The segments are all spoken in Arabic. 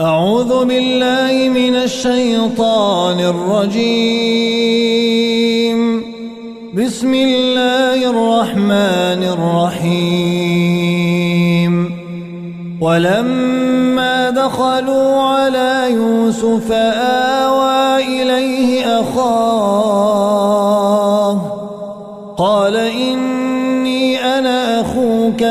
أعوذ بالله من الشيطان الرجيم. بسم الله الرحمن الرحيم. ولما دخلوا على يوسف آوى إليه أخاه قال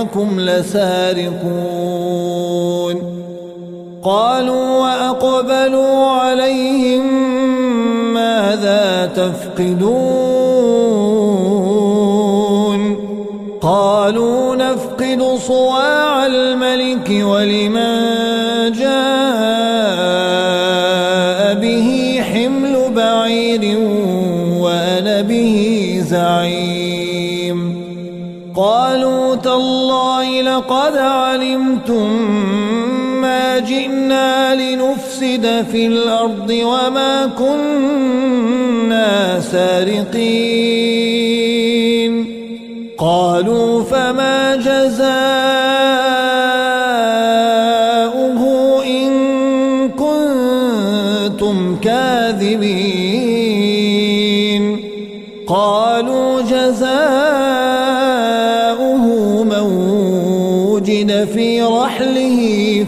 إنكم لسارقون. قالوا وأقبلوا عليهم ماذا تفقدون؟ قالوا نفقد صواع الملك ولمن لقد علمتم ما جئنا لنفسد في الأرض وما كنا سارقين. قالوا فما جزاؤه إن كنتم كاذبين.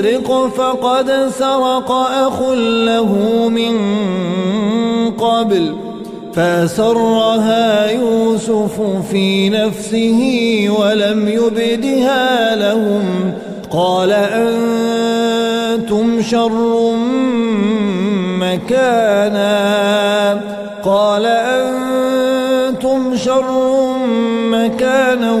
يسرق فقد سرق أخ له من قبل فأسرها يوسف في نفسه ولم يبدها لهم قال أنتم شر مكانا قال أنتم شر مكانا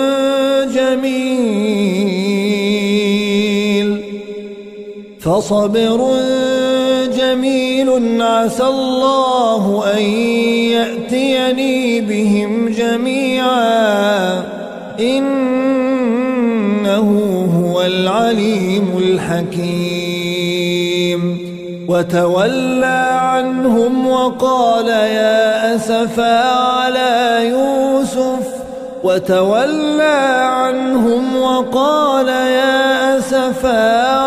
فصبر جميل عسى الله أن يأتيني بهم جميعا. إنه هو العليم الحكيم. وتولى عنهم وقال يا أسفا على يوسف. وتولى عنهم وقال يا أسفا على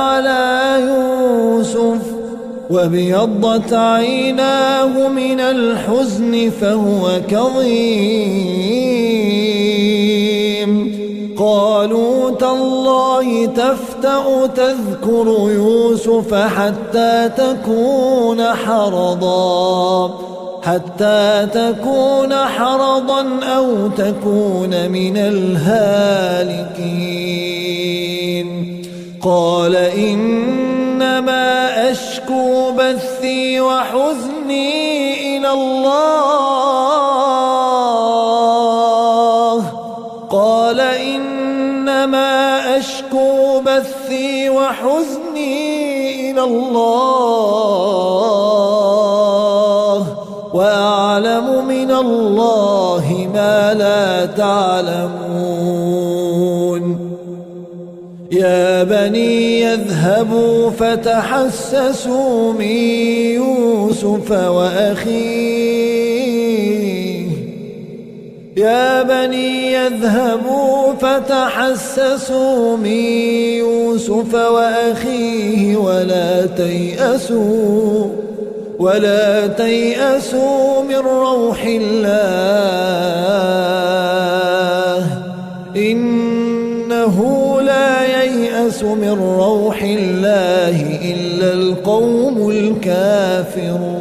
وابيضت عيناه من الحزن فهو كظيم. قالوا تالله تفتأ تذكر يوسف حتى تكون حرضا حتى تكون حرضا أو تكون من الهالكين. قال إنما وحزني إلى الله. قال إنما أشكو بثي وحزني إلى الله. وأعلم من الله ما لا تعلمون. يا بني يذهبوا فتحسسوا من يوسف وأخيه. يا بني يذهبوا فتحسسوا من يوسف وأخيه ولا تيأسوا ولا تيأسوا من روح الله. من روح الله إلا القوم الكافرون.